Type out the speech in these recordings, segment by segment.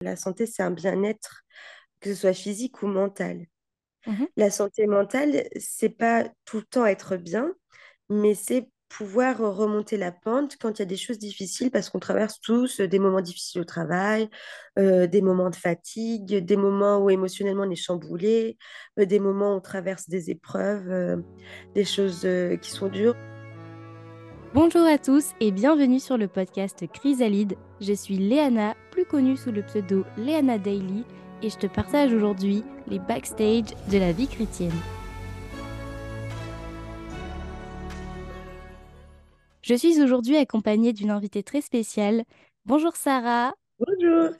La santé, c'est un bien-être, que ce soit physique ou mental. Mhm. La santé mentale, c'est pas tout le temps être bien, mais c'est pouvoir remonter la pente quand il y a des choses difficiles, parce qu'on traverse tous des moments difficiles au travail, euh, des moments de fatigue, des moments où émotionnellement on est chamboulé, euh, des moments où on traverse des épreuves, euh, des choses euh, qui sont dures. Bonjour à tous et bienvenue sur le podcast Chrysalide. Je suis Léana, plus connue sous le pseudo Léana Daily, et je te partage aujourd'hui les backstage de la vie chrétienne. Je suis aujourd'hui accompagnée d'une invitée très spéciale. Bonjour Sarah. Bonjour.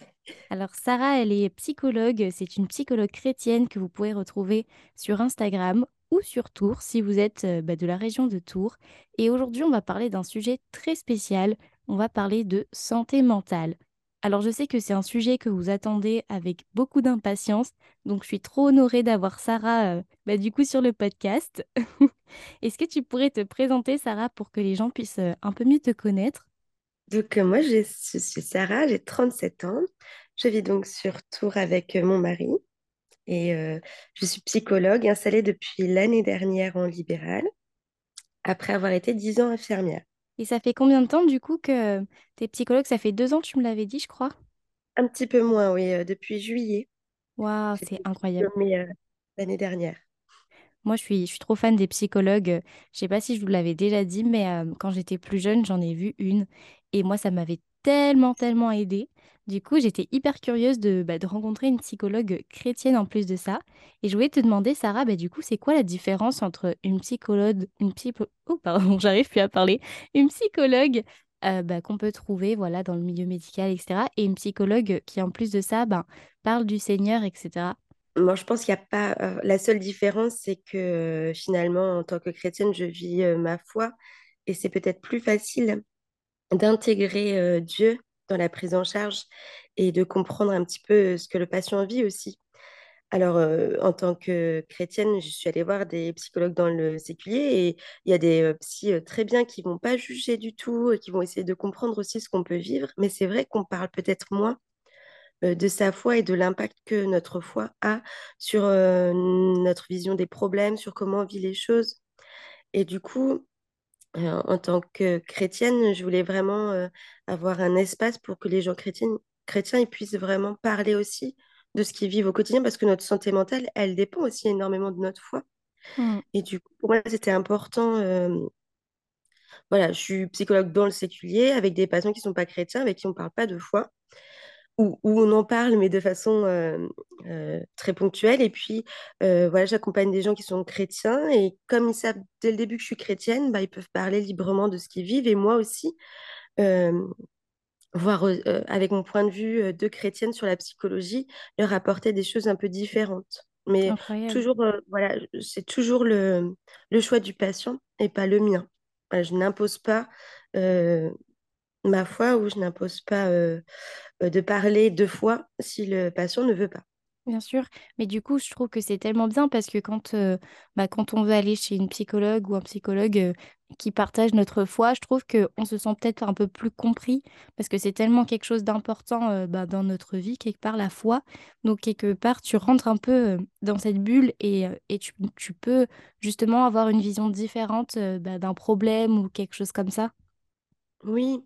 Alors Sarah, elle est psychologue, c'est une psychologue chrétienne que vous pouvez retrouver sur Instagram ou sur Tours si vous êtes euh, bah, de la région de Tours. Et aujourd'hui, on va parler d'un sujet très spécial. On va parler de santé mentale. Alors je sais que c'est un sujet que vous attendez avec beaucoup d'impatience, donc je suis trop honorée d'avoir Sarah euh, bah, du coup sur le podcast. Est-ce que tu pourrais te présenter Sarah pour que les gens puissent euh, un peu mieux te connaître? Donc, moi, je suis Sarah, j'ai 37 ans. Je vis donc sur Tours avec mon mari et euh, je suis psychologue installée depuis l'année dernière en libéral, après avoir été 10 ans infirmière. Et ça fait combien de temps du coup que tu es psychologue? Ça fait deux ans, tu me l'avais dit, je crois. Un petit peu moins, oui, euh, depuis juillet. Waouh, c'est incroyable. euh, l'année dernière. Moi, je suis, je suis trop fan des psychologues. Je sais pas si je vous l'avais déjà dit, mais euh, quand j'étais plus jeune, j'en ai vu une. Et moi, ça m'avait tellement, tellement aidée. Du coup, j'étais hyper curieuse de, bah, de rencontrer une psychologue chrétienne en plus de ça. Et je voulais te demander, Sarah, bah, du coup, c'est quoi la différence entre une psychologue, une. Oh, pardon, j'arrive plus à parler. Une psychologue euh, bah, qu'on peut trouver voilà, dans le milieu médical, etc. Et une psychologue qui, en plus de ça, bah, parle du Seigneur, etc. Moi, je pense qu'il n'y a pas. euh, la seule différence, c'est que euh, finalement, en tant que chrétienne, je vis ma foi et c'est peut-être plus facile d'intégrer euh, Dieu dans la prise en charge et de comprendre un petit peu euh, ce que le patient vit aussi. Alors, euh, en tant que chrétienne, je suis allée voir des psychologues dans le séculier et il y a des euh, psys euh, très bien qui vont pas juger du tout, et qui vont essayer de comprendre aussi ce qu'on peut vivre. Mais c'est vrai qu'on parle peut-être moins de sa foi et de l'impact que notre foi a sur notre vision des problèmes, sur comment on vit les choses. Et du coup, euh, en tant que chrétienne, je voulais vraiment euh, avoir un espace pour que les gens chrétiens, chrétiens ils puissent vraiment parler aussi de ce qu'ils vivent au quotidien, parce que notre santé mentale, elle dépend aussi énormément de notre foi. Hmm, Et du coup, pour moi, c'était important. euh, voilà, je suis psychologue dans le séculier avec des patients qui ne sont pas chrétiens, avec qui on ne parle pas de foi, où on en parle, mais de façon euh, euh, très ponctuelle. Et puis, euh, voilà, j'accompagne des gens qui sont chrétiens, et comme ils savent dès le début que je suis chrétienne, bah, ils peuvent parler librement de ce qu'ils vivent, et moi aussi. voir avec mon point de vue de chrétienne sur la psychologie, leur apporter des choses un peu différentes. Mais incroyable. toujours, voilà, c'est toujours le, le choix du patient et pas le mien. Voilà, je n'impose pas ma foi ou je n'impose pas euh, de parler deux fois si le patient ne veut pas. Bien sûr, mais du coup, je trouve que c'est tellement bien parce que quand, euh, bah, quand on veut aller chez une psychologue ou un psychologue euh, qui partage notre foi, je trouve qu'on se sent peut-être un peu plus compris parce que c'est tellement quelque chose d'important euh, bah, dans notre vie, quelque part, la foi. Donc, quelque part, tu rentres un peu dans cette bulle et, et tu, tu peux justement avoir une vision différente bah, d'un problème ou quelque chose comme ça. Oui,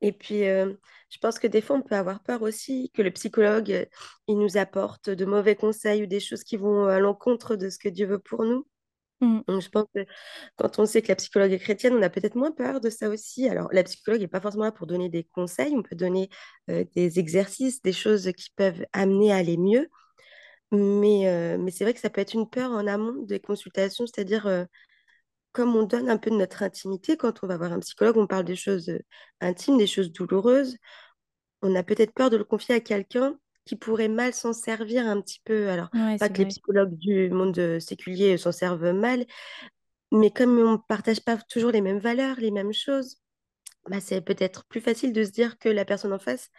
Et puis, euh, je pense que des fois, on peut avoir peur aussi que le psychologue, euh, il nous apporte de mauvais conseils ou des choses qui vont à l'encontre de ce que Dieu veut pour nous. Mm. Donc, je pense que quand on sait que la psychologue est chrétienne, on a peut-être moins peur de ça aussi. Alors, la psychologue n'est pas forcément là pour donner des conseils, on peut donner euh, des exercices, des choses qui peuvent amener à aller mieux. Mais, mais c'est vrai que ça peut être une peur en amont des consultations, c'est-à-dire comme on donne un peu de notre intimité quand on va voir un psychologue, on parle des choses euh, intimes, des choses douloureuses on a peut-être peur de le confier à quelqu'un qui pourrait mal s'en servir un petit peu. Alors, Ouais, pas que les psychologues du monde euh, séculier s'en servent mal, mais comme on ne partage pas toujours les mêmes valeurs, les mêmes choses, bah, c'est peut-être plus facile de se dire que la personne en face,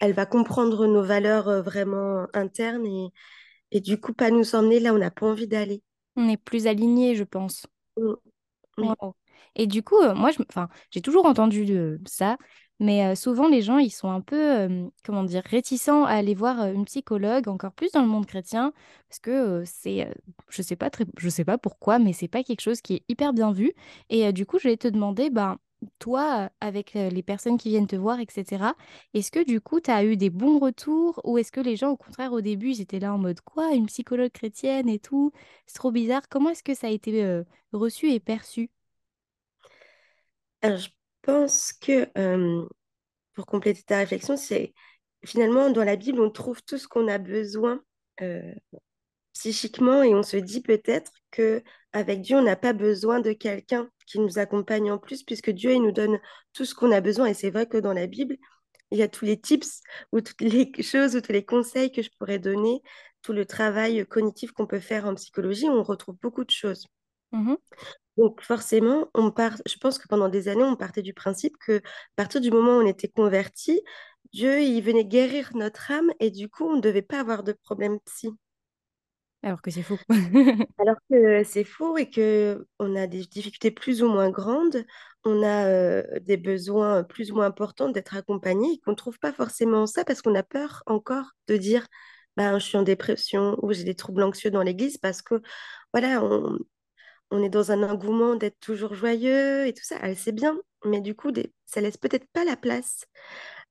elle va comprendre nos valeurs euh, vraiment internes et, et du coup pas nous emmener là où on n'a pas envie d'aller. On est plus aligné, je pense. Et du coup, euh, moi, j'ai toujours entendu ça, Mais euh, souvent, les gens, ils sont un peu, comment dire, réticents à aller voir une psychologue, encore plus dans le monde chrétien, parce que c'est, je sais pas je sais pas pourquoi, mais c'est pas quelque chose qui est hyper bien vu. Et du coup, je vais te demander, ben, toi, avec les personnes qui viennent te voir, etc., est-ce que du coup, tu as eu des bons retours ou est-ce que les gens, au contraire, au début, ils étaient là en mode quoi, une psychologue chrétienne et tout, c'est trop bizarre. Comment est-ce que ça a été reçu et perçu? Alors, je pense que pour compléter ta réflexion, c'est finalement dans la Bible, on trouve tout ce qu'on a besoin psychiquement et on se dit peut-être que avec Dieu, on n'a pas besoin de quelqu'un qui nous accompagne en plus, puisque Dieu, il nous donne tout ce qu'on a besoin. Et c'est vrai que dans la Bible, il y a tous les tips ou toutes les choses ou tous les conseils que je pourrais donner, tout le travail cognitif qu'on peut faire en psychologie, on retrouve beaucoup de choses. Mmh Donc forcément, on part, je pense que pendant des années, on partait du principe que à partir du moment où on était converti, Dieu, il venait guérir notre âme et du coup, on ne devait pas avoir de problème psy. Alors que c'est faux. Alors que c'est faux et que on a des difficultés plus ou moins grandes, on a des besoins plus ou moins importants d'être accompagné et qu'on ne trouve pas forcément ça parce qu'on a peur encore de dire ben, je suis en dépression ou j'ai des troubles anxieux dans l'église parce que voilà, on, on est dans un engouement d'être toujours joyeux et tout ça. C'est bien, mais du coup, des- ça laisse peut-être pas la place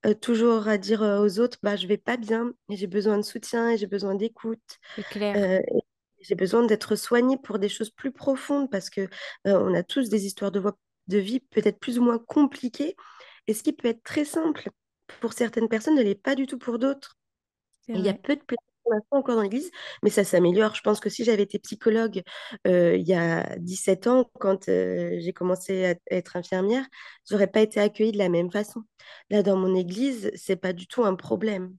euh, toujours à dire euh, aux autres bah, je vais pas bien j'ai besoin de soutien et j'ai besoin d'écoute. C'est clair. Euh, j'ai besoin d'être soignée pour des choses plus profondes parce que on a tous des histoires de, voie- de vie peut-être plus ou moins compliquées. Et ce qui peut être très simple pour certaines personnes ne l'est pas du tout pour d'autres. Il y a peu de places pour l'instant encore dans l'Église, mais ça s'améliore. Je pense que si j'avais été psychologue euh, il y a 17 ans, quand euh, j'ai commencé à être infirmière, j'aurais pas été accueillie de la même façon. Là, dans mon Église, c'est pas du tout un problème.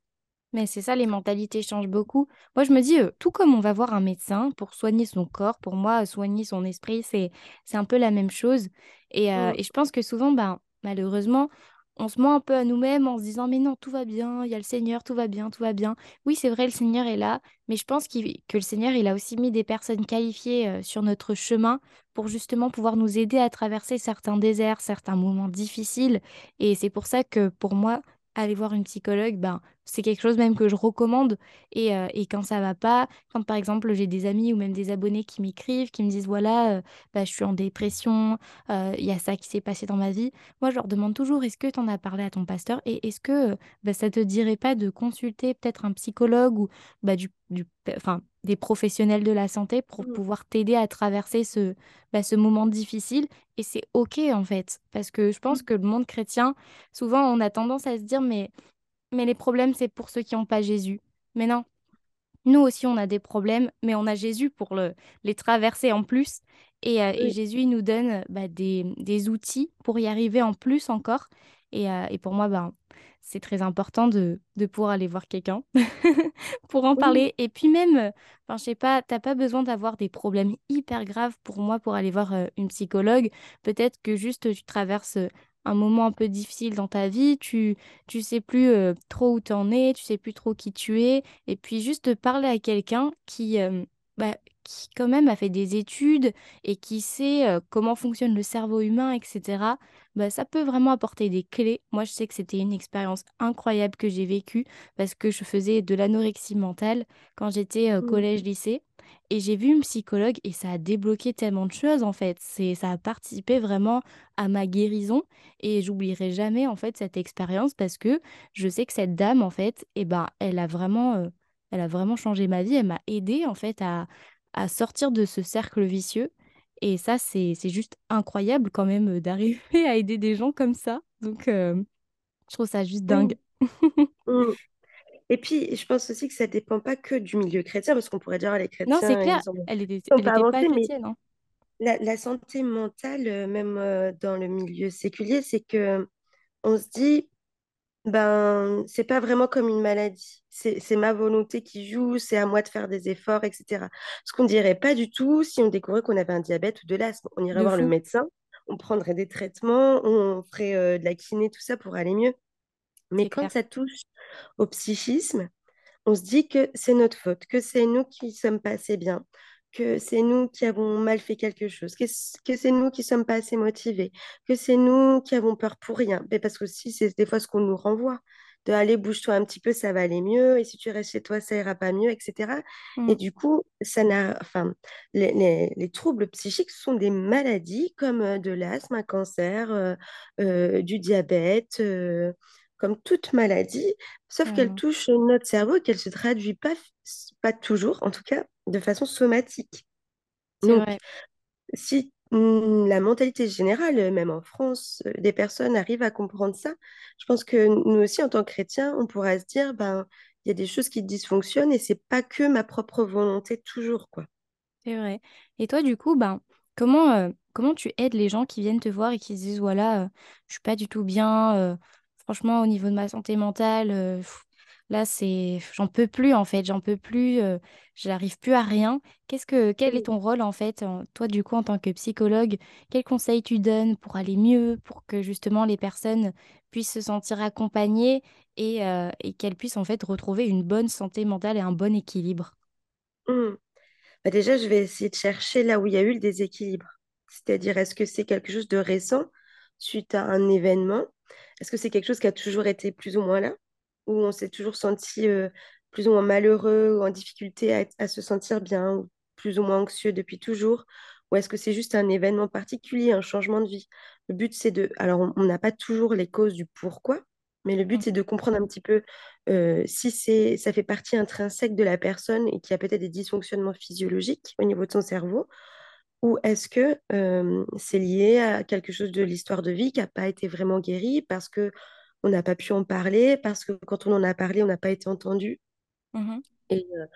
Mais c'est ça, les mentalités changent beaucoup. Moi, je me dis, euh, tout comme on va voir un médecin pour soigner son corps, pour moi, soigner son esprit, c'est, c'est un peu la même chose. Et, euh, Mm, et je pense que souvent, ben, malheureusement, on se ment un peu à nous-mêmes en se disant, mais non, tout va bien, il y a le Seigneur, tout va bien, tout va bien. Oui, c'est vrai, le Seigneur est là, mais je pense que le Seigneur, il a aussi mis des personnes qualifiées euh, sur notre chemin pour justement pouvoir nous aider à traverser certains déserts, certains moments difficiles. Et c'est pour ça que pour moi, aller voir une psychologue, ben, c'est quelque chose même que je recommande. Et, euh, et quand ça va pas, quand par exemple j'ai des amis ou même des abonnés qui m'écrivent, qui me disent voilà, euh, bah, je suis en dépression, euh, il y a ça qui s'est passé dans ma vie, moi je leur demande toujours est-ce que tu en as parlé à ton pasteur et est-ce que bah, ça te dirait pas de consulter peut-être un psychologue ou bah, du, du, enfin, des professionnels de la santé pour mm, pouvoir t'aider à traverser ce, bah, ce moment difficile? Et c'est OK en fait, parce que je pense mm, que le monde chrétien, souvent on a tendance à se dire mais mais les problèmes, c'est pour ceux qui n'ont pas Jésus. Mais non, nous aussi, on a des problèmes, mais on a Jésus pour le, les traverser en plus. Et, euh, et Jésus, il nous donne euh, bah, des, des outils pour y arriver en plus encore. Et, euh, et pour moi, ben, c'est très important de, de pouvoir aller voir quelqu'un pour en oui, parler. Et puis même, enfin, je sais pas, t'as pas besoin d'avoir des problèmes hyper graves pour moi pour aller voir euh, une psychologue. Peut-être que juste tu traverses un moment un peu difficile dans ta vie, tu tu sais plus trop où tu en es, tu sais plus trop qui tu es. Et puis juste parler à quelqu'un qui, bah, qui quand même a fait des études et qui sait euh, comment fonctionne le cerveau humain, etc., bah, ça peut vraiment apporter des clés. Moi, je sais que c'était une expérience incroyable que j'ai vécue parce que je faisais de l'anorexie mentale quand j'étais euh, mm, collège-lycée. Et j'ai vu une psychologue et ça a débloqué tellement de choses en fait. C'est, ça a participé vraiment à ma guérison et j'oublierai jamais en fait cette expérience parce que je sais que cette dame en fait, eh ben, elle a vraiment, euh, elle a vraiment changé ma vie. Elle m'a aidée en fait à, à sortir de ce cercle vicieux. Et ça, c'est, juste incroyable quand même euh, d'arriver à aider des gens comme ça. Donc, euh, je trouve ça juste dingue. oui. mm. Et puis, je pense aussi que ça dépend pas que du milieu chrétien, parce qu'on pourrait dire, ah, les Non, c'est chrétiens, clair, ont, elle était, ils ont elle pas chrétienne, hein. la, la santé mentale, euh, même dans le milieu séculier, c'est que on se dit, ben, c'est pas vraiment comme une maladie. C'est, ma volonté qui joue, c'est à moi de faire des efforts, etc. Ce qu'on dirait pas du tout si on découvrait qu'on avait un diabète ou de l'asthme. On irait De voir le médecin, on prendrait des traitements, on ferait euh, de la kiné, tout ça pour aller mieux. Mais quand clair. ça touche au psychisme, on se dit que c'est notre faute, que c'est nous qui sommes pas assez bien, que c'est nous qui avons mal fait quelque chose, que c'est nous qui sommes pas assez motivés, que c'est nous qui avons peur pour rien. Mais parce que aussi, c'est des fois ce qu'on nous renvoie. De aller, bouge-toi un petit peu, ça va aller mieux. Et si tu restes chez toi, ça ira pas mieux, etc. Et Mm. du coup, ça n'a, enfin, les, les- les troubles psychiques sont des maladies comme euh, de l'asthme, un cancer, euh, euh, du diabète, euh, comme toute maladie, sauf qu'elle Carrément. touche notre cerveau et qu'elle se traduit pas, pas toujours, en tout cas, de façon somatique. Donc, vrai. si mm, la mentalité générale, euh, même en France, euh, des personnes arrivent à comprendre ça, je pense que nous aussi, en tant que chrétiens, on pourra se dire, ben, il y a des choses qui dysfonctionnent et c'est pas que ma propre volonté toujours, quoi. C'est vrai. Et toi, du coup, ben, comment, euh, comment tu aides les gens qui viennent te voir et qui se disent, voilà, euh, je suis pas du tout bien, euh, franchement, au niveau de ma santé mentale, là, c'est, j'en peux plus, en fait, j'en peux plus, euh, j'arrive plus à rien. Qu'est-ce que, quel est ton rôle, en fait, en- toi, du coup, en tant que psychologue, quels conseils tu donnes pour aller mieux, pour que, justement, les personnes puissent se sentir accompagnées et, euh, et qu'elles puissent, en fait, retrouver une bonne santé mentale et un bon équilibre? Mm. Bah déjà, je vais essayer de chercher là où il y a eu le déséquilibre. C'est-à-dire, est-ce que c'est quelque chose de récent suite à un événement? Est-ce que c'est quelque chose qui a toujours été plus ou moins là? Ou on s'est toujours senti euh, plus ou moins malheureux ou en difficulté à, à se sentir bien, ou plus ou moins anxieux depuis toujours? Ou est-ce que c'est juste un événement particulier, un changement de vie? Le but, c'est de... Alors, on on n'a pas toujours les causes du pourquoi, mais le but, c'est de comprendre un petit peu euh, si c'est, ça fait partie intrinsèque de la personne et qu'il y a peut-être des dysfonctionnements physiologiques au niveau de son cerveau, ou est-ce que euh, c'est lié à quelque chose de l'histoire de vie qui n'a pas été vraiment guéri parce que on n'a pas pu en parler, parce que quand on en a parlé, on n'a pas été entendu. Mhm, Et, euh,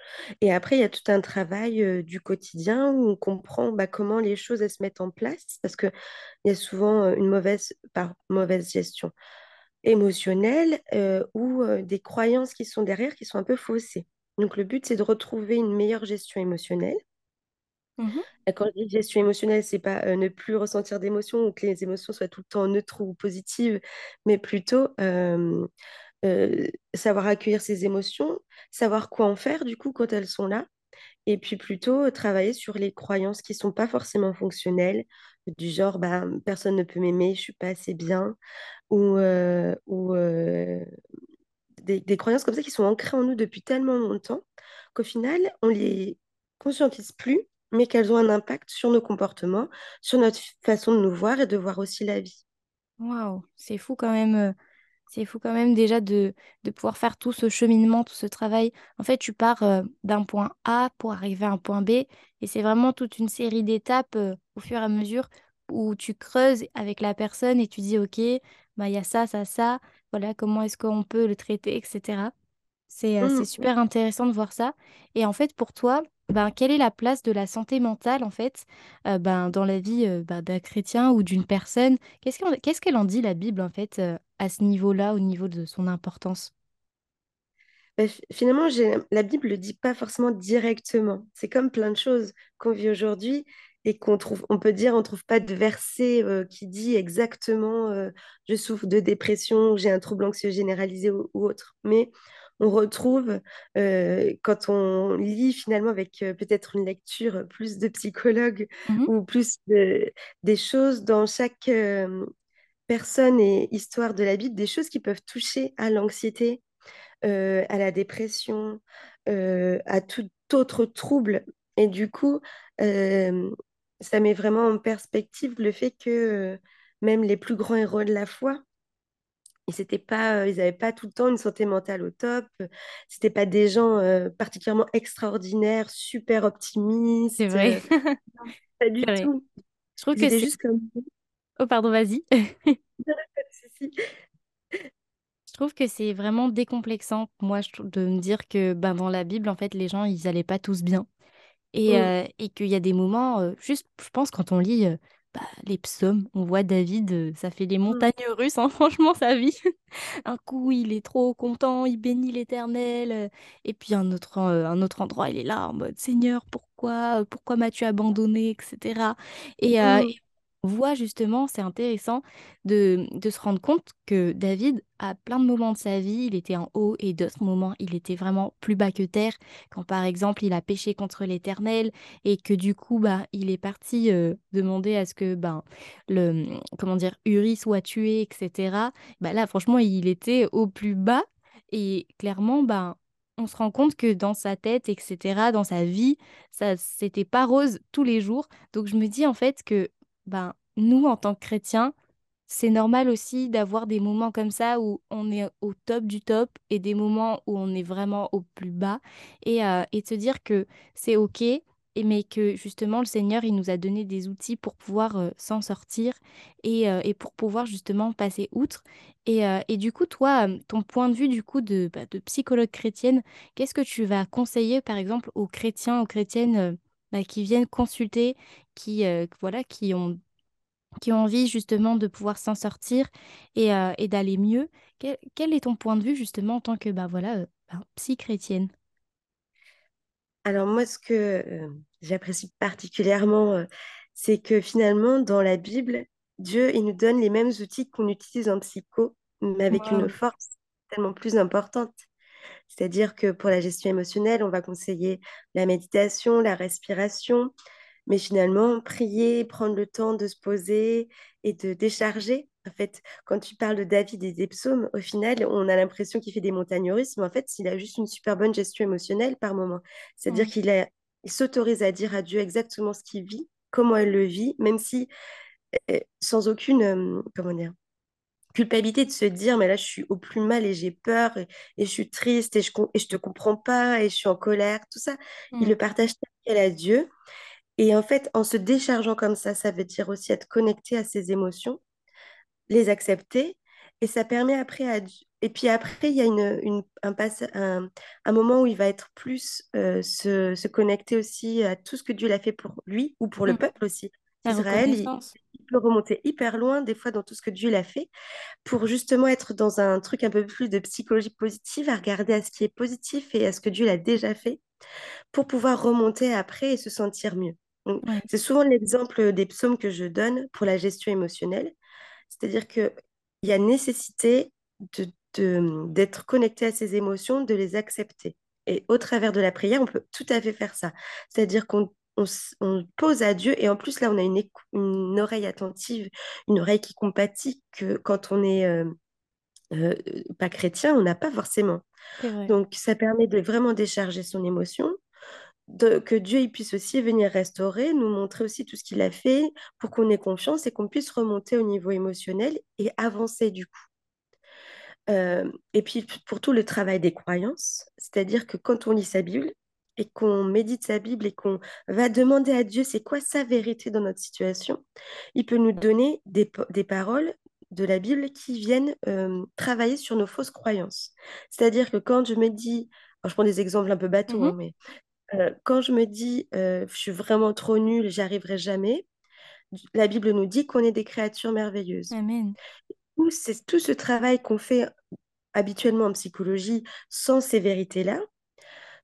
et après, il y a tout un travail euh, du quotidien où on comprend bah, comment les choses elles se mettent en place, parce qu'il y a souvent euh, une mauvaise, par mauvaise gestion émotionnelles euh, ou des croyances qui sont derrière qui sont un peu faussées. Donc le but, c'est de retrouver une meilleure gestion émotionnelle. Et quand je dis gestion émotionnelle, c'est pas euh, ne plus ressentir d'émotions ou que les émotions soient tout le temps neutres ou positives, mais plutôt savoir accueillir ses émotions, savoir quoi en faire du coup quand elles sont là, et puis plutôt travailler sur les croyances qui sont pas forcément fonctionnelles, du genre bah, personne ne peut m'aimer, je suis pas assez bien, ou, des, des croyances comme ça qui sont ancrées en nous depuis tellement longtemps qu'au final, on les conscientise plus, mais qu'elles ont un impact sur nos comportements, sur notre façon de nous voir et de voir aussi la vie. Waouh, c'est fou quand même. euh, C'est fou quand même déjà de, de pouvoir faire tout ce cheminement, tout ce travail. En fait, tu pars euh, d'un point A pour arriver à un point B et c'est vraiment toute une série d'étapes euh, au fur et à mesure où tu creuses avec la personne et tu dis, OK, bah, il y a ça, ça, ça, voilà, comment est-ce qu'on peut le traiter, etc. C'est c'est Mmh. super intéressant de voir ça. Et en fait, pour toi, ben, quelle est la place de la santé mentale, en fait, euh, ben, dans la vie euh, ben, d'un chrétien ou d'une personne? Qu'est-ce qu'elle en dit, la Bible, en fait, euh, à ce niveau-là, au niveau de son importance? Bah, fi- finalement, la Bible ne le dit pas forcément directement. C'est comme plein de choses qu'on vit aujourd'hui et qu'on trouve, on peut dire, on ne trouve pas de verset qui dit exactement je souffre de dépression, j'ai un trouble anxieux généralisé ou, ou autre. Mais on retrouve, euh, quand on lit finalement avec euh, peut-être une lecture plus de psychologue Mhm, ou plus de- des choses dans chaque euh, personne et histoire de la Bible, des choses qui peuvent toucher à l'anxiété à la dépression, à tout autre trouble. Et du coup, ça met vraiment en perspective le fait que même les plus grands héros de la foi, ils n'étaient pas, euh, ils n'avaient pas tout le temps une santé mentale au top. C'était pas des gens euh, particulièrement extraordinaires, super C'est optimistes. vrai. euh, pas du C'est vrai. tout. Je trouve Ils que c'est... juste comme Oh, pardon, vas-y. Je trouve que c'est vraiment décomplexant, moi, de me dire que ben, dans la Bible, en fait, les gens, ils allaient pas tous bien. Et, euh, et qu'il y a des moments, euh, juste, je pense, quand on lit euh, bah, les psaumes, on voit David, euh, ça fait les mm, montagnes russes, hein, franchement, sa vie. Un coup, il est trop content, il bénit l'Éternel. euh, et puis un autre, euh, un autre endroit, il est là en mode Seigneur, pourquoi, pourquoi m'as-tu abandonné, etc. Et, euh. Voit justement, c'est intéressant de, de se rendre compte que David, à plein de moments de sa vie, il était en haut et d'autres moments, il était vraiment plus bas que terre. Quand par exemple, il a péché contre l'Éternel et que du coup, bah, il est parti euh, demander à ce que ben, le, comment dire, Uri soit tué, etc. Bah, là, franchement, il était au plus bas et clairement, ben, on se rend compte que dans sa tête, etc., dans sa vie, ça, c'était pas rose tous les jours. Donc je me dis en fait que ben, nous, en tant que chrétiens, c'est normal aussi d'avoir des moments comme ça où on est au top du top et des moments où on est vraiment au plus bas et, euh, et de se dire que c'est OK, mais que justement le Seigneur, il nous a donné des outils pour pouvoir euh, s'en sortir et, euh, et pour pouvoir justement passer outre. Et, et du coup, toi, ton point de vue du coup de, bah, de psychologue chrétienne, qu'est-ce que tu vas conseiller par exemple aux chrétiens, aux chrétiennes bah, qui viennent consulter, qui, euh, voilà, qui ont qui ont envie justement de pouvoir s'en sortir et, euh, et d'aller mieux. Quel, quel est ton point de vue justement en tant que bah, voilà, euh, bah, psy-chrétienne? Alors moi, ce que j'apprécie particulièrement, c'est que finalement, dans la Bible, Dieu, il nous donne les mêmes outils qu'on utilise en psycho, mais avec une force tellement plus importante. C'est-à-dire que pour la gestion émotionnelle, on va conseiller la méditation, la respiration, mais finalement, prier, prendre le temps de se poser et de décharger. En fait, quand tu parles de David et des psaumes, au final, on a l'impression qu'il fait des montagnes russes, mais en fait, il a juste une super bonne gestion émotionnelle par moment. C'est-à-dire qu'il il s'autorise à dire à Dieu exactement ce qu'il vit, comment il le vit, même si euh, sans aucune, euh, comment dire, culpabilité de se dire, mais là, je suis au plus mal et j'ai peur et, et je suis triste et je, et je te comprends pas et je suis en colère, tout ça. Il Mm. le partage tel quel à Dieu. Et en fait, en se déchargeant comme ça, ça veut dire aussi être connecté à ses émotions, les accepter. Et ça permet après à... Et puis après, il y a une, une- un, passe- un, un moment où il va être plus euh, se, se connecter aussi à tout ce que Dieu a fait pour lui ou pour le Mm. peuple aussi. La Israël, il peut remonter hyper loin des fois dans tout ce que Dieu l'a fait pour justement être dans un truc un peu plus de psychologie positive, à regarder à ce qui est positif et à ce que Dieu l'a déjà fait pour pouvoir remonter après et se sentir mieux. Ouais. c'est souvent l'exemple des psaumes que je donne pour la gestion émotionnelle. C'est-à-dire qu'il y a nécessité de, de- d'être connecté à ses émotions, de les accepter. Et au travers de la prière, on peut tout à fait faire ça. C'est-à-dire qu'on on, pose à Dieu et en plus là, on a une, oreille attentive, une oreille qui compatit que quand on est euh, euh, pas chrétien, on n'a pas forcément. Donc, ça permet de vraiment décharger son émotion de- que Dieu il puisse aussi venir restaurer, nous montrer aussi tout ce qu'il a fait pour qu'on ait confiance et qu'on puisse remonter au niveau émotionnel et avancer du coup. Euh, et puis pour tout le travail des croyances, c'est-à-dire que quand on lit sa Bible et qu'on médite sa Bible et qu'on va demander à Dieu c'est quoi sa vérité dans notre situation, il peut nous donner des, des paroles de la Bible qui viennent euh, travailler sur nos fausses croyances. C'est-à-dire que quand je me dis, alors je prends des exemples un peu bateaux, Mhm. hein, mais euh, quand je me dis euh, je suis vraiment trop nulle, j'y arriverai jamais, la Bible nous dit qu'on est des créatures merveilleuses. Amen. Tout ce travail qu'on fait habituellement en psychologie sans ces vérités-là,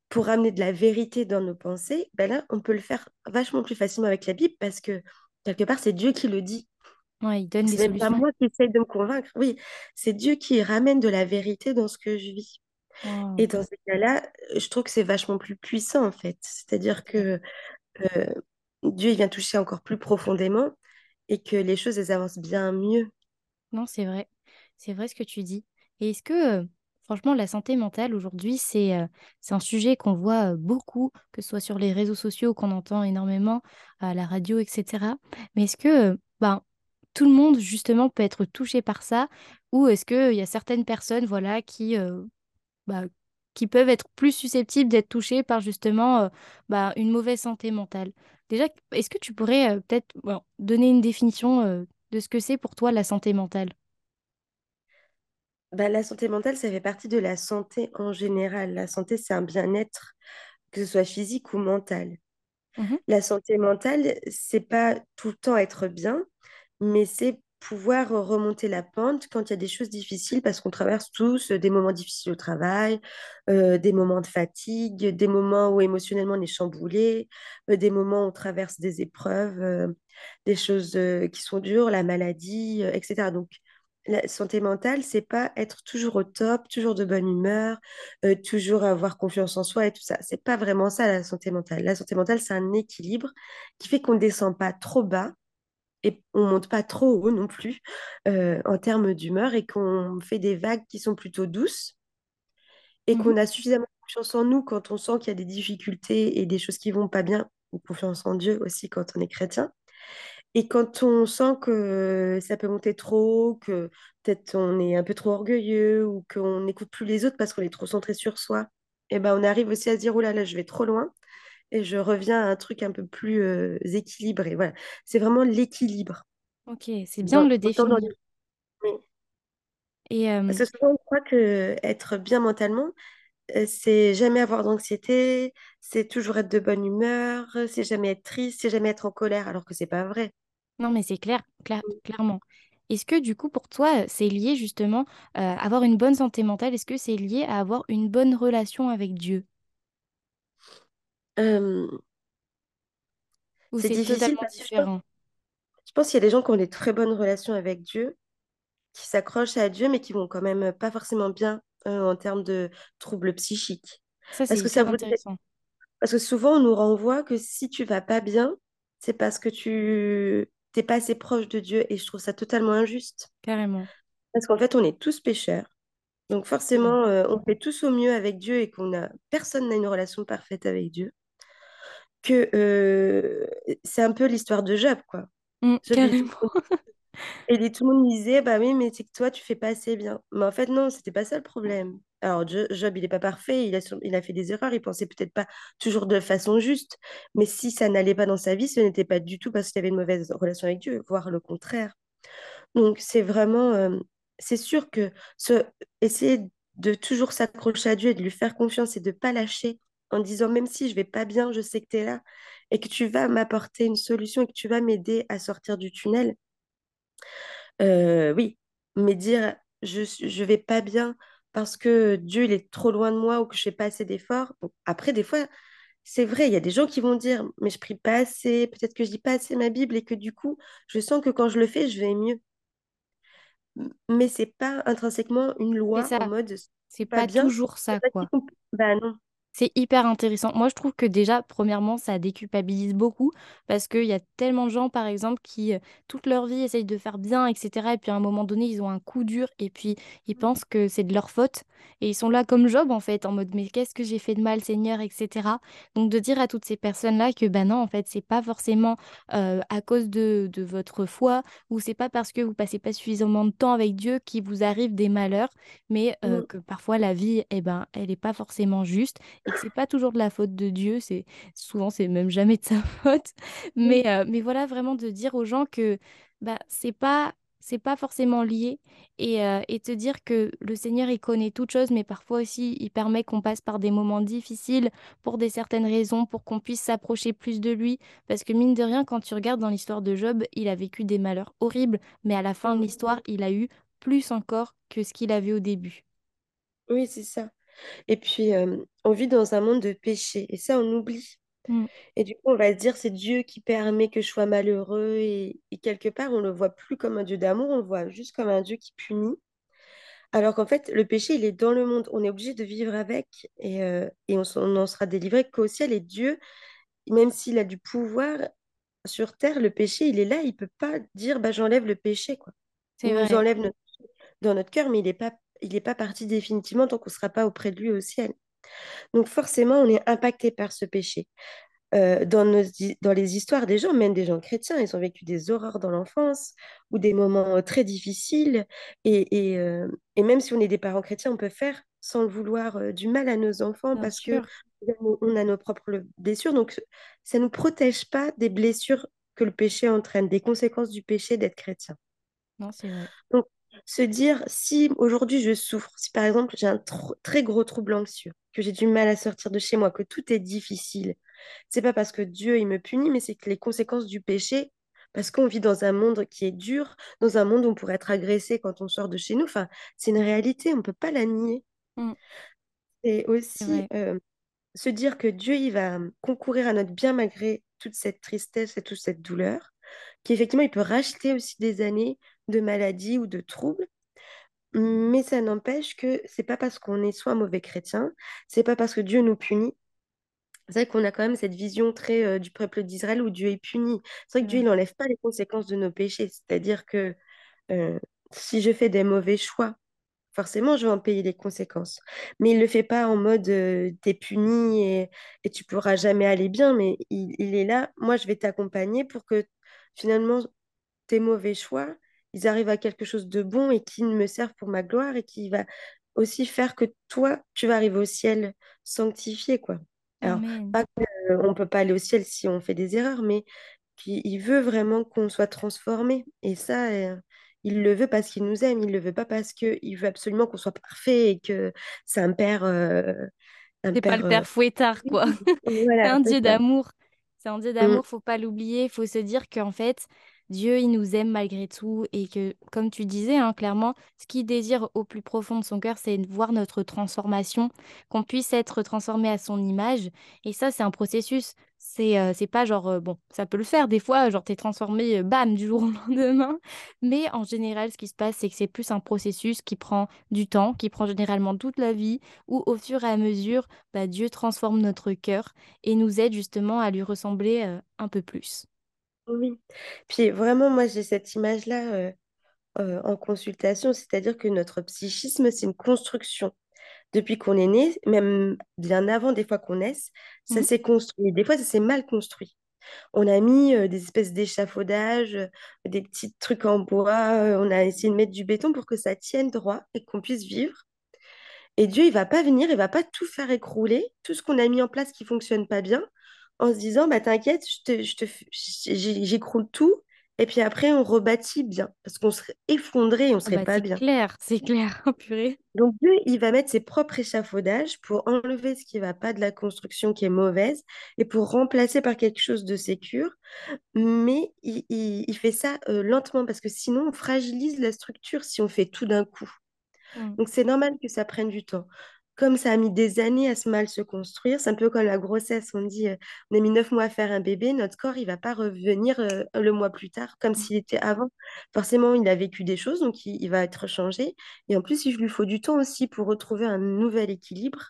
pour amener de la vérité dans nos pensées, ben là, on peut le faire vachement plus facilement avec la Bible parce que quelque part, c'est Dieu qui le dit. Ouais, il donne des C'est pas moi qui essaye de me convaincre. Oui, c'est Dieu qui ramène de la vérité dans ce que je vis. Et dans ces cas-là, je trouve que c'est vachement plus puissant en fait. C'est-à-dire que euh, Dieu il vient toucher encore plus profondément et que les choses elles avancent bien mieux. Non, c'est vrai. C'est vrai ce que tu dis. Et est-ce que, euh, franchement, la santé mentale aujourd'hui, c'est euh, un sujet qu'on voit beaucoup, que ce soit sur les réseaux sociaux, qu'on entend énormément à la radio, etc. Mais est-ce que, ben, tout le monde, justement, peut être touché par ça? Ou est-ce qu'il y a certaines personnes, voilà, qui, bah, qui peuvent être plus susceptibles d'être touchées par, justement, bah, une mauvaise santé mentale? Déjà, est-ce que tu pourrais peut-être donner une définition de ce que c'est pour toi la santé mentale? Bah, la santé mentale, ça fait partie de la santé en général. La santé, c'est un bien-être, que ce soit physique ou mental. Mhm. La santé mentale, c'est pas tout le temps être bien, mais c'est pouvoir remonter la pente quand il y a des choses difficiles, parce qu'on traverse tous des moments difficiles au travail, euh, des moments de fatigue, des moments où émotionnellement on est chamboulé, euh, des moments où on traverse des épreuves, euh, des choses euh, qui sont dures, la maladie, euh, etc. Donc, la santé mentale, c'est pas être toujours au top, toujours de bonne humeur, euh, toujours avoir confiance en soi et tout ça. C'est pas vraiment ça la santé mentale. La santé mentale, c'est un équilibre qui fait qu'on ne descend pas trop bas et on monte pas trop haut non plus euh, en termes d'humeur et qu'on fait des vagues qui sont plutôt douces et Mhm. qu'on a suffisamment confiance en nous quand on sent qu'il y a des difficultés et des choses qui vont pas bien, ou confiance en Dieu aussi quand on est chrétien. Et quand on sent que ça peut monter trop, que peut-être on est un peu trop orgueilleux ou qu'on n'écoute plus les autres parce qu'on est trop centré sur soi, et ben on arrive aussi à se dire, oh là là, je vais trop loin et je reviens à un truc un peu plus euh, équilibré. Voilà, c'est vraiment l'équilibre. Ok, c'est bien de le définir. les... Et euh, Parce que souvent, on croit que être bien mentalement, euh, c'est jamais avoir d'anxiété, c'est toujours être de bonne humeur, c'est jamais être triste, c'est jamais être en colère, alors que c'est pas vrai. Non, mais c'est clair, clair- clairement. Est-ce que du coup, pour toi, c'est lié justement euh, avoir une bonne santé mentale? Est-ce que c'est lié à avoir une bonne relation avec Dieu? Euh, Ou c'est totalement je pense, différent? je pense qu'il y a des gens qui ont des très bonnes relations avec Dieu, qui s'accrochent à Dieu, mais qui vont quand même pas forcément bien euh, en termes de troubles psychiques. Ça, c'est ça intéressant, Parce que souvent, on nous renvoie que si tu vas pas bien, c'est parce que tu t'es pas assez proche de Dieu, et je trouve ça totalement injuste. carrément. Parce qu'en fait, on est tous pécheurs. Donc forcément, euh, on fait tous au mieux avec Dieu et qu'on a personne n'a une relation parfaite avec Dieu. Que euh, c'est un peu l'histoire de Job, quoi. Mm, Job, il carrément. Et tout le monde me disait, bah oui, mais c'est que toi, tu fais pas assez bien. Mais en fait, non, c'était pas ça le problème. Alors, Jo- Job, il est pas parfait, il a, il a fait des erreurs, il pensait peut-être pas toujours de façon juste. Mais si ça n'allait pas dans sa vie, ce n'était pas du tout parce qu'il avait une mauvaise relation avec Dieu, voire le contraire. Donc, c'est vraiment, euh, c'est sûr que essayer de toujours s'accrocher à Dieu et de lui faire confiance et de pas lâcher en disant, même si je vais pas bien, je sais que tu es là et que tu vas m'apporter une solution et que tu vas m'aider à sortir du tunnel euh, oui, mais dire je je vais pas bien parce que Dieu il est trop loin de moi ou que je fais pas assez d'efforts. Bon, après, des fois, c'est vrai, il y a des gens qui vont dire mais je prie pas assez, peut-être que je lis pas assez ma Bible et que du coup, je sens que quand je le fais, je vais mieux. Mais c'est pas intrinsèquement une loi ça. en mode C'est pas pas bien. toujours ça, quoi. Bah non. C'est hyper intéressant. Moi, je trouve que déjà, premièrement, ça déculpabilise beaucoup parce qu'il y a tellement de gens, par exemple, qui, euh, toute leur vie, essayent de faire bien, etc. Et puis, à un moment donné, ils ont un coup dur et puis ils pensent que c'est de leur faute. Et ils sont là comme Job, en fait, en mode, mais qu'est-ce que j'ai fait de mal, Seigneur, etc. Donc, de dire à toutes ces personnes-là que, ben non, en fait, c'est pas forcément euh, à cause de, de votre foi ou c'est pas parce que vous passez pas suffisamment de temps avec Dieu qu'il vous arrive des malheurs, mais euh, Mm, que parfois la vie, eh ben, elle n'est pas forcément juste c'est pas toujours de la faute de Dieu, c'est souvent c'est même jamais de sa faute. mm, Mais, euh, mais voilà, vraiment de dire aux gens que bah, c'est pas c'est pas forcément lié et, euh, et te dire que le Seigneur il connaît toutes choses, mais parfois aussi il permet qu'on passe par des moments difficiles pour des certaines raisons, pour qu'on puisse s'approcher plus de lui. Parce que mine de rien, quand tu regardes dans l'histoire de Job, il a vécu des malheurs horribles, mais à la fin de mm. l'histoire, il a eu plus encore que ce qu'il avait au début. Oui, c'est ça. Et puis, euh, on vit dans un monde de péché et ça, on oublie. Mm, Et du coup, on va se dire, c'est Dieu qui permet que je sois malheureux. Et, et quelque part, on le voit plus comme un Dieu d'amour, on le voit juste comme un Dieu qui punit. Alors qu'en fait, le péché, il est dans le monde. On est obligé de vivre avec et, euh, et on s'en- on en sera délivré qu'au ciel. Et Dieu, même s'il a du pouvoir sur terre, le péché, il est là. Il peut pas dire, bah, j'enlève le péché, quoi. Il nous enlève notre- dans notre cœur, mais il n'est pas, il est pas parti définitivement tant qu'on ne sera pas auprès de lui au ciel. Donc forcément, on est impacté par ce péché. euh, dans, nos, hi- dans les histoires des gens, même des gens chrétiens, ils ont vécu des horreurs dans l'enfance ou des moments euh, très difficiles. Et, et, euh, et même si on est des parents chrétiens, on peut faire sans le vouloir euh, du mal à nos enfants Bien parce que sûr. on a nos propres blessures. Donc, ça ne nous protège pas des blessures que le péché entraîne, des conséquences du péché d'être chrétien. Non, c'est vrai. Donc, se dire, si aujourd'hui je souffre, si par exemple j'ai un tr- très gros trouble anxieux, que j'ai du mal à sortir de chez moi, que tout est difficile, c'est pas parce que Dieu il me punit, mais c'est que les conséquences du péché, parce qu'on vit dans un monde qui est dur, dans un monde où on pourrait être agressé quand on sort de chez nous. Enfin, c'est une réalité, on ne peut pas la nier. Mm, Et aussi euh, se dire que Dieu, il va concourir à notre bien malgré toute cette tristesse et toute cette douleur, qu'effectivement, il peut racheter aussi des années de maladie ou de troubles. Mais ça n'empêche que c'est pas parce qu'on est soit mauvais chrétien, c'est pas parce que Dieu nous punit c'est vrai qu'on a quand même cette vision très euh, du peuple d'Israël où Dieu est puni. C'est vrai que Dieu, n'enlève pas les conséquences de nos péchés. C'est-à-dire que euh, si je fais des mauvais choix, forcément, je vais en payer les conséquences. Mais il ne le fait pas en mode euh, t'es puni et, et tu pourras jamais aller bien. Mais il, il est là, moi, je vais t'accompagner pour que finalement, tes mauvais choix, ils arrivent à quelque chose de bon et qui me servent pour ma gloire et qui va aussi faire que toi, tu vas arriver au ciel sanctifié, quoi. Alors, Amen. pas qu'on ne peut pas aller au ciel si on fait des erreurs, mais il veut vraiment qu'on soit transformé. Et ça, euh, il le veut parce qu'il nous aime, il le veut pas parce qu'il veut absolument qu'on soit parfait et que c'est un père, euh, C'est pas le père. euh, père fouettard, quoi. C'est un Dieu d'amour. C'est un Dieu Mm. d'amour, faut pas l'oublier. Faut se dire qu'en fait, Dieu, il nous aime malgré tout. Et que, comme tu disais, hein, clairement, ce qu'il désire au plus profond de son cœur, c'est de voir notre transformation, qu'on puisse être transformé à son image. Et ça, c'est un processus. C'est euh, pas genre, euh, bon, ça peut le faire des fois, genre t'es transformé, euh, bam, du jour au lendemain. Mais en général, ce qui se passe, c'est que c'est plus un processus qui prend du temps, qui prend généralement toute la vie, où au fur et à mesure, bah, Dieu transforme notre cœur et nous aide justement à lui ressembler euh, un peu plus. Oui. Puis vraiment, moi, j'ai cette image-là euh, euh, en consultation, c'est-à-dire que notre psychisme, c'est une construction. Depuis qu'on est né, même bien avant des fois qu'on naisse, ça Mhm. s'est construit. Des fois, ça s'est mal construit. On a mis euh, des espèces d'échafaudages, euh, des petits trucs en bois, euh, on a essayé de mettre du béton pour que ça tienne droit et qu'on puisse vivre. Et Dieu, il va pas venir, il va pas tout faire écrouler, tout ce qu'on a mis en place qui fonctionne pas bien, en se disant, bah t'inquiète, je te, je te, j'écroule tout, et puis après on rebâtit bien, parce qu'on serait effondré, on Ah serait bah, pas c'est bien. clair, c'est clair, oh, purée. Donc Dieu, il va mettre ses propres échafaudages pour enlever ce qui va pas de la construction qui est mauvaise et pour remplacer par quelque chose de sécure. Mais il, il- il fait ça euh, lentement parce que sinon on fragilise la structure si on fait tout d'un coup. Mm. Donc c'est normal que ça prenne du temps. Comme ça a mis des années à se mal se construire, c'est un peu comme la grossesse. On dit, euh, on a mis neuf mois à faire un bébé, notre corps, il va pas revenir euh, le mois plus tard comme Mm. s'il était avant. Forcément, il a vécu des choses, donc il, il va être changé. Et en plus, il lui faut du temps aussi pour retrouver un nouvel équilibre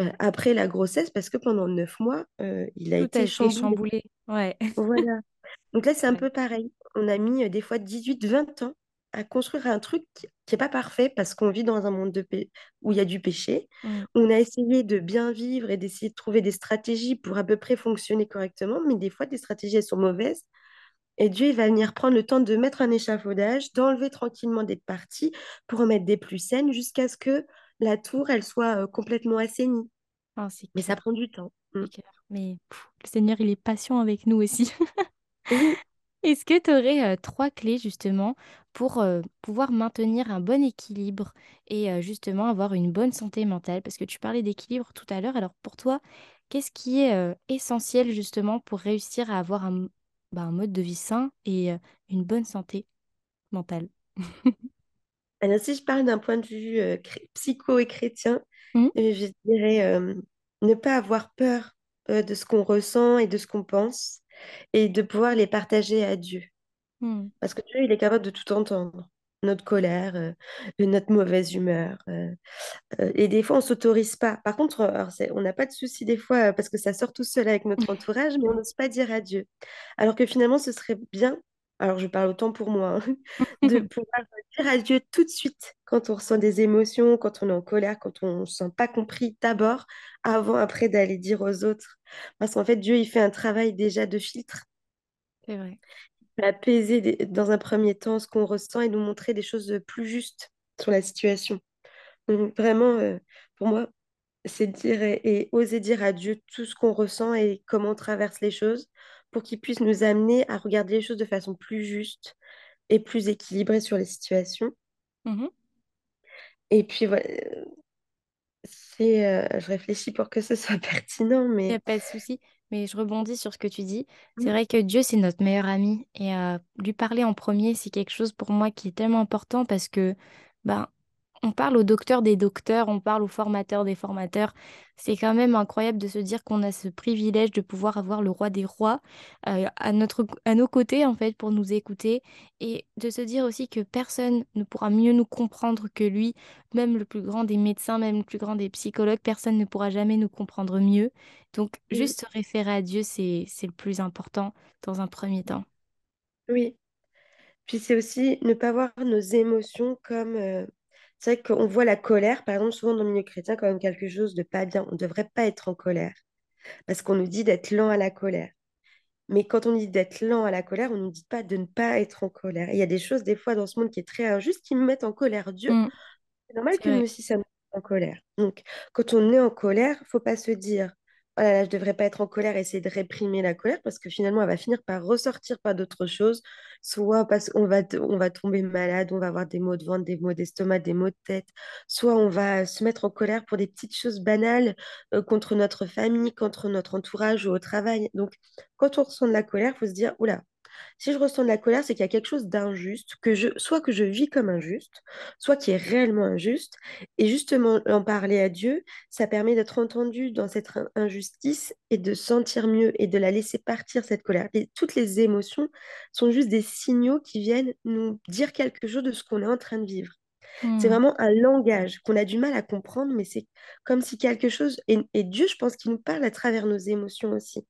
euh, après la grossesse, parce que pendant neuf mois, il a Tout a été été chamboulé. chamboulé. Ouais. Voilà. Donc là, c'est un Ouais. peu pareil. On a mis des fois 18, 20 ans à construire un truc qui n'est pas parfait parce qu'on vit dans un monde de où il y a du péché. Mm. On a essayé de bien vivre et d'essayer de trouver des stratégies pour à peu près fonctionner correctement, mais des fois, des stratégies, elles sont mauvaises. Et Dieu, il va venir prendre le temps de mettre un échafaudage, d'enlever tranquillement des parties pour en mettre des plus saines jusqu'à ce que la tour, elle soit euh, complètement assainie. Ah, Mais ça prend du temps. Mm. clair. Mais pff, le Seigneur, il est patient avec nous aussi. Est-ce que tu aurais trois clés justement pour euh, pouvoir maintenir un bon équilibre et euh, justement avoir une bonne santé mentale? Parce que tu parlais d'équilibre tout à l'heure. Alors pour toi, qu'est-ce qui est euh, essentiel justement pour réussir à avoir un, bah, un mode de vie sain et une bonne santé mentale? Alors, si je parle d'un point de vue euh, psycho et chrétien, Mhm. euh, je dirais euh, ne pas avoir peur euh, de ce qu'on ressent et de ce qu'on pense et de pouvoir les partager à Dieu. Mhm. Parce que Dieu, il est capable de tout entendre. Notre colère, euh, notre mauvaise humeur. euh, euh, et des fois, on s'autorise pas. Par contre, alors on n'a pas de souci des fois parce que ça sort tout seul avec notre entourage, mais on n'ose pas dire adieu. Alors que finalement, ce serait bien, alors je parle autant pour moi, hein, de pouvoir dire adieu tout de suite quand on ressent des émotions, quand on est en colère, quand on ne se sent pas compris d'abord, avant, après d'aller dire aux autres. Parce qu'en fait, Dieu, il fait un travail déjà de filtre, C'est vrai. Apaiser des- dans un premier temps ce qu'on ressent et nous montrer des choses plus justes sur la situation. Donc, vraiment, euh, pour moi, c'est dire et, et oser dire à Dieu tout ce qu'on ressent et comment on traverse les choses pour qu'il puisse nous amener à regarder les choses de façon plus juste et plus équilibrée sur les situations. Mhm. Et puis voilà, euh, je réfléchis pour que ce soit pertinent, Il n'y mais a pas de souci, mais je rebondis sur ce que tu dis. C'est vrai que Dieu, c'est notre meilleur ami. Et euh, lui parler en premier, c'est quelque chose pour moi qui est tellement important parce que ben, on parle au docteur des docteurs, on parle au formateur des formateurs. C'est quand même incroyable de se dire qu'on a ce privilège de pouvoir avoir le roi des rois euh, à notre, à nos côtés, en fait, pour nous écouter. Et de se dire aussi que personne ne pourra mieux nous comprendre que lui, même le plus grand des médecins, même le plus grand des psychologues, personne ne pourra jamais nous comprendre mieux. Donc, Mm. juste se référer à Dieu, c'est, c'est le plus important dans un premier temps. oui. Puis c'est aussi ne pas voir nos émotions comme... euh, C'est vrai qu'on voit la colère, par exemple, souvent dans le milieu chrétien, comme quelque chose de pas bien. On ne devrait pas être en colère, parce qu'on nous dit d'être lent à la colère. Mais quand on dit d'être lent à la colère, on ne nous dit pas de ne pas être en colère. Il y a des choses, des fois, dans ce monde qui est très injuste, qui me mettent en colère. Dieu, Mm, c'est normal que nous aussi, ça nous mette en colère. Donc, quand on est en colère, faut pas se dire, oh là là, je devrais pas être en colère, essayer de réprimer la colère, parce que finalement, elle va finir par ressortir par d'autres choses, soit parce qu'on va, tomber malade, on va avoir des maux de ventre, des maux d'estomac, des maux de tête, soit on va se mettre en colère pour des petites choses banales, euh, contre notre famille, contre notre entourage ou au travail. Donc, quand on ressent de la colère, faut se dire, oula, si je ressens de la colère, c'est qu'il y a quelque chose d'injuste, que je, soit que je vis comme injuste, soit qui est réellement injuste. Et justement, en parler à Dieu, ça permet d'être entendu dans cette in- injustice et de sentir mieux et de la laisser partir, cette colère. Et toutes les émotions sont juste des signaux qui viennent nous dire quelque chose de ce qu'on est en train de vivre. C'est Mm, vraiment un langage qu'on a du mal à comprendre, mais c'est comme si quelque chose... Et, et Dieu, je pense qu'il nous parle à travers nos émotions aussi.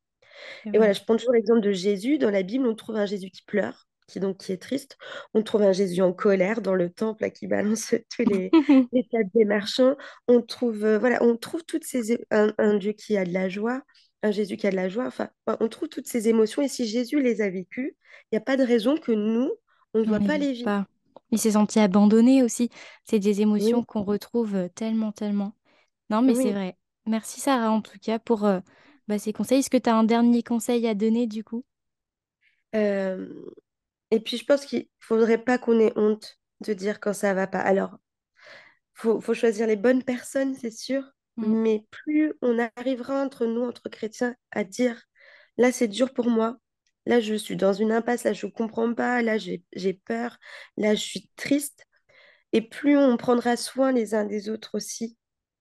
Et voilà, je prends toujours l'exemple de Jésus. Dans la Bible, on trouve un Jésus qui pleure, qui donc qui est triste. On trouve un Jésus en colère dans le temple là, qui balance tous les, les tables des marchands. On trouve, euh, voilà, on trouve toutes ces un, un Dieu qui a de la joie, un Jésus qui a de la joie. Enfin, on trouve toutes ces émotions. Et si Jésus les a vécues, il n'y a pas de raison que nous, on ne doit pas les vivre. pas. Il s'est senti abandonné aussi. C'est des émotions Oui, qu'on retrouve euh, tellement, tellement. Non, mais c'est vrai. Merci Sarah en tout cas pour euh, bah, ces conseils. Est-ce que tu as un dernier conseil à donner du coup? Euh, et puis, je pense qu'il faudrait pas qu'on ait honte de dire quand ça va pas. Alors, faut, faut choisir les bonnes personnes, c'est sûr, Mm, mais plus on arrivera entre nous, entre chrétiens, à dire, là, c'est dur pour moi, là, je suis dans une impasse, là, je ne comprends pas, là, j'ai peur, là, je suis triste, et plus on prendra soin les uns des autres aussi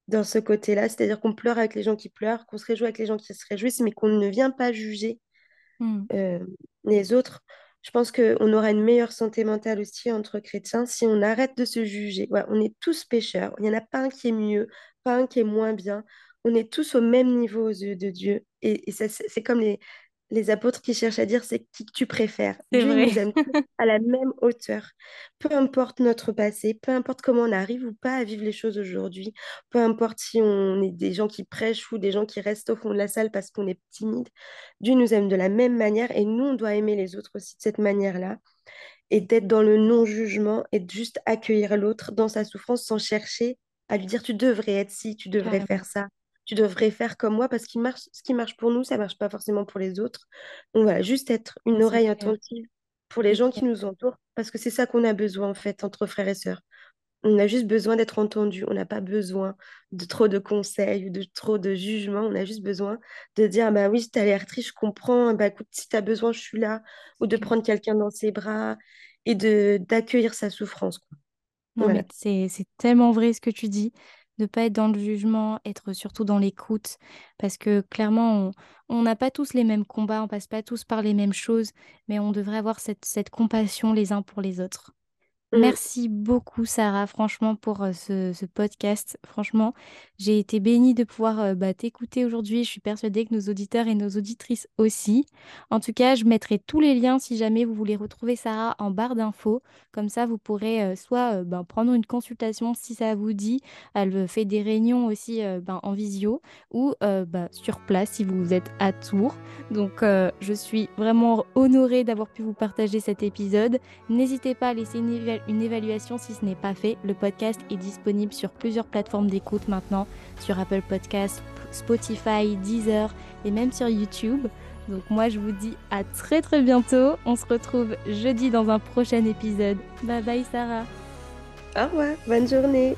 dans ce côté-là, c'est-à-dire qu'on pleure avec les gens qui pleurent, qu'on se réjouit avec les gens qui se réjouissent, mais qu'on ne vient pas juger mm, euh, les autres. Je pense qu'on aura une meilleure santé mentale aussi entre chrétiens si on arrête de se juger. Ouais, on est tous pécheurs. Il n'y en a pas un qui est mieux, pas un qui est moins bien. On est tous au même niveau aux yeux de Dieu. Et, c'est comme les, les apôtres qui cherchent à dire, c'est qui que tu préfères. Dieu, vrai. nous aime tous à la même hauteur. Peu importe notre passé, peu importe comment on arrive ou pas à vivre les choses aujourd'hui, peu importe si on est des gens qui prêchent ou des gens qui restent au fond de la salle parce qu'on est timide. Dieu nous aime de la même manière et nous, on doit aimer les autres aussi de cette manière-là et d'être dans le non-jugement et de juste accueillir l'autre dans sa souffrance sans chercher à lui dire tu devrais être ci, tu devrais faire ça, tu devrais faire comme moi parce qu'il marche, ce qui marche pour nous, ça marche pas forcément pour les autres. Donc voilà, juste être Ah, une oreille clair. attentive pour les gens clair. qui nous entourent parce que c'est ça qu'on a besoin en fait entre frères et sœurs. On a juste besoin d'être entendu. On n'a pas besoin de trop de conseils ou de trop de jugements. On a juste besoin de dire, bah oui, tu as l'air triste, je comprends. Bah écoute, si tu as besoin, je suis là. Ou de prendre quelqu'un dans ses bras et de d'accueillir sa souffrance, quoi. Non, mais Voilà. c'est c'est tellement vrai ce que tu dis. Ne pas être dans le jugement, être surtout dans l'écoute. Parce que clairement, on n'a pas tous les mêmes combats, on passe pas tous par les mêmes choses, mais on devrait avoir cette compassion les uns pour les autres. Mm. Merci beaucoup, Sarah, franchement, pour euh, ce, podcast. Franchement, j'ai été bénie de pouvoir euh, bah, t'écouter aujourd'hui. Je suis persuadée que nos auditeurs et nos auditrices aussi. En tout cas, je mettrai tous les liens si jamais vous voulez retrouver Sarah en barre d'infos. Comme ça, vous pourrez euh, soit ben, prendre une consultation si ça vous dit. Elle fait des réunions aussi ben, en visio ou bah, sur place si vous êtes à Tours. Donc, je suis vraiment honorée d'avoir pu vous partager cet épisode. N'hésitez pas à laisser une, une évaluation si ce n'est pas fait. Le podcast est disponible sur plusieurs plateformes d'écoute maintenant, sur Apple Podcasts, Spotify, Deezer et même sur YouTube. Donc moi je vous dis à très très bientôt. On se retrouve jeudi dans un prochain épisode. Bye bye Sarah. Au revoir. Bonne journée.